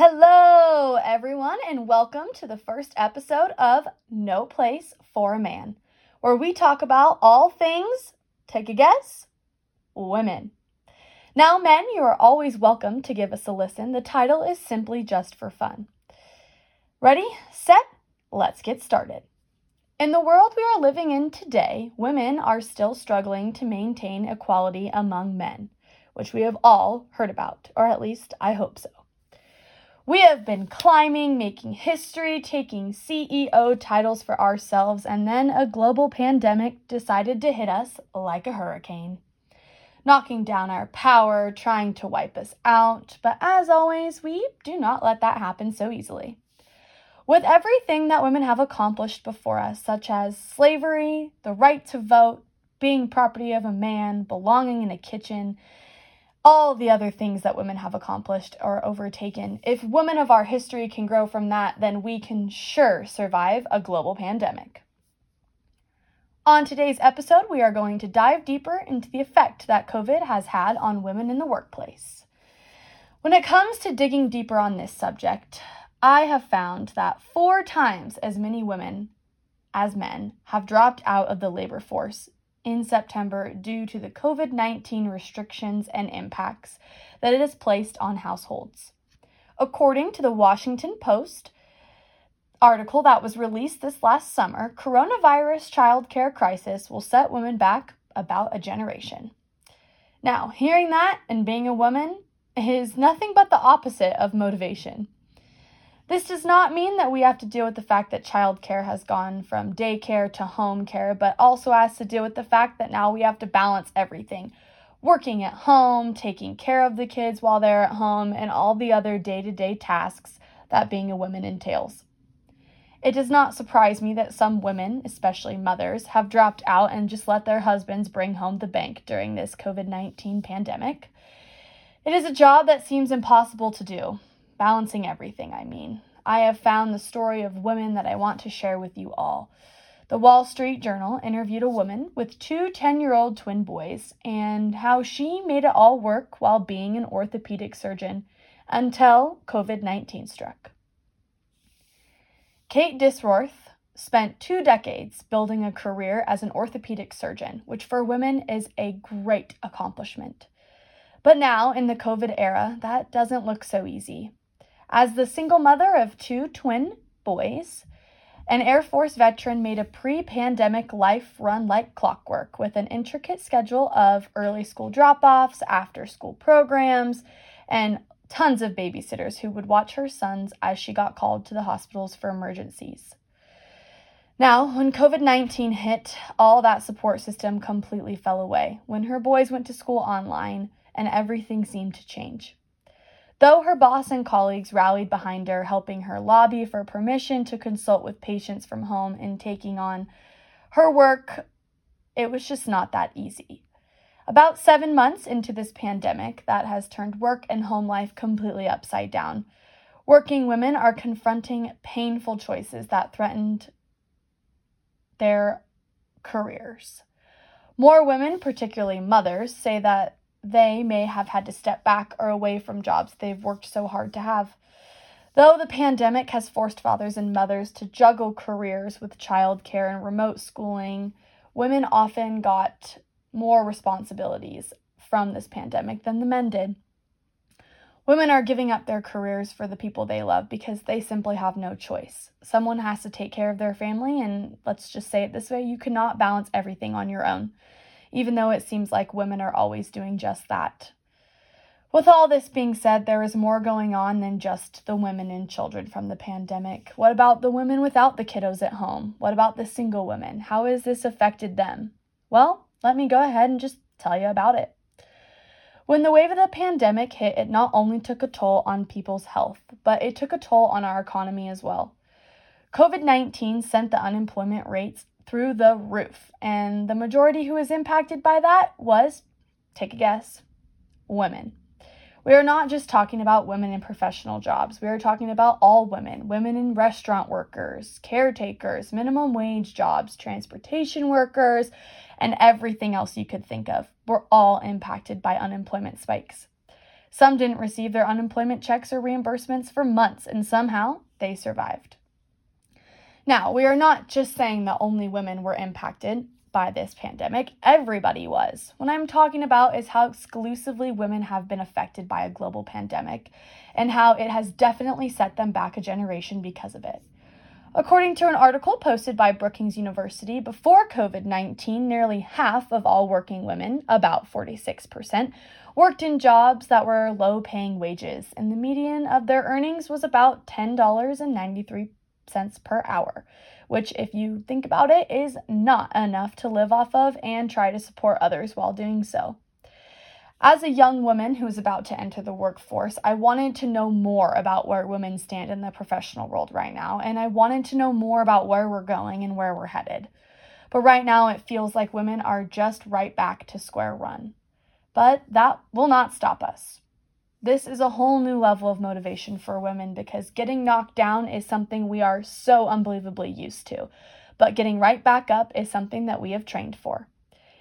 Hello, everyone, and welcome to the first episode of No Place for a Man, where we talk about all things, take a guess, women. Now, men, you are always welcome to give us a listen. The title is simply just for fun. Ready, set, let's get started. In the world we are living in today, women are still struggling to maintain equality among men, which we have all heard about, or at least I hope so. We have been climbing, making history, taking CEO titles for ourselves, and then a global pandemic decided to hit us like a hurricane, knocking down our power, trying to wipe us out. But as always, we do not let that happen so easily. With everything that women have accomplished before us, such as slavery, the right to vote, being property of a man, belonging in a kitchen, all the other things that women have accomplished or overtaken. If women of our history can grow from that, then we can sure survive a global pandemic. On today's episode, we are going to dive deeper into the effect that COVID has had on women in the workplace. When it comes to digging deeper on this subject, I have found that four times as many women as men have dropped out of the labor force in September due to the COVID 19 restrictions and impacts that it has placed on households. According to the Washington Post article that was released this last summer, coronavirus childcare crisis will set women back about a generation. Now, hearing that and being a woman is nothing but the opposite of motivation. This does not mean that we have to deal with the fact that childcare has gone from daycare to home care, but also has to deal with the fact that now we have to balance everything working at home, taking care of the kids while they're at home, and all the other day to day tasks that being a woman entails. It does not surprise me that some women, especially mothers, have dropped out and just let their husbands bring home the bank during this COVID 19 pandemic. It is a job that seems impossible to do, balancing everything, I mean. I have found the story of women that I want to share with you all. The Wall Street Journal interviewed a woman with two 10 year old twin boys and how she made it all work while being an orthopedic surgeon until COVID 19 struck. Kate Disworth spent two decades building a career as an orthopedic surgeon, which for women is a great accomplishment. But now, in the COVID era, that doesn't look so easy. As the single mother of two twin boys, an Air Force veteran made a pre pandemic life run like clockwork with an intricate schedule of early school drop offs, after school programs, and tons of babysitters who would watch her sons as she got called to the hospitals for emergencies. Now, when COVID 19 hit, all that support system completely fell away when her boys went to school online and everything seemed to change. Though her boss and colleagues rallied behind her, helping her lobby for permission to consult with patients from home and taking on her work, it was just not that easy. About seven months into this pandemic, that has turned work and home life completely upside down. Working women are confronting painful choices that threatened their careers. More women, particularly mothers, say that they may have had to step back or away from jobs they've worked so hard to have. Though the pandemic has forced fathers and mothers to juggle careers with childcare and remote schooling, women often got more responsibilities from this pandemic than the men did. Women are giving up their careers for the people they love because they simply have no choice. Someone has to take care of their family, and let's just say it this way you cannot balance everything on your own even though it seems like women are always doing just that. With all this being said, there is more going on than just the women and children from the pandemic. What about the women without the kiddos at home? What about the single women? How has this affected them? Well, let me go ahead and just tell you about it. When the wave of the pandemic hit, it not only took a toll on people's health, but it took a toll on our economy as well. COVID 19 sent the unemployment rates through the roof. And the majority who was impacted by that was, take a guess, women. We are not just talking about women in professional jobs. We are talking about all women women in restaurant workers, caretakers, minimum wage jobs, transportation workers, and everything else you could think of. We're all impacted by unemployment spikes. Some didn't receive their unemployment checks or reimbursements for months, and somehow they survived. Now, we are not just saying that only women were impacted by this pandemic, everybody was. What I'm talking about is how exclusively women have been affected by a global pandemic and how it has definitely set them back a generation because of it. According to an article posted by Brookings University, before COVID 19, nearly half of all working women, about 46%, worked in jobs that were low paying wages, and the median of their earnings was about $10.93 per hour, which, if you think about it, is not enough to live off of and try to support others while doing so. As a young woman who is about to enter the workforce, I wanted to know more about where women stand in the professional world right now, and I wanted to know more about where we're going and where we're headed. But right now, it feels like women are just right back to square one. But that will not stop us. This is a whole new level of motivation for women because getting knocked down is something we are so unbelievably used to, but getting right back up is something that we have trained for.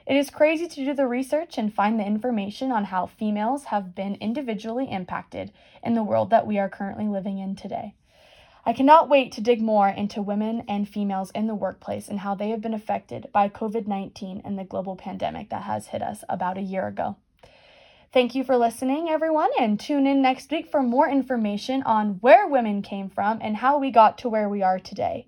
It is crazy to do the research and find the information on how females have been individually impacted in the world that we are currently living in today. I cannot wait to dig more into women and females in the workplace and how they have been affected by COVID 19 and the global pandemic that has hit us about a year ago. Thank you for listening, everyone, and tune in next week for more information on where women came from and how we got to where we are today.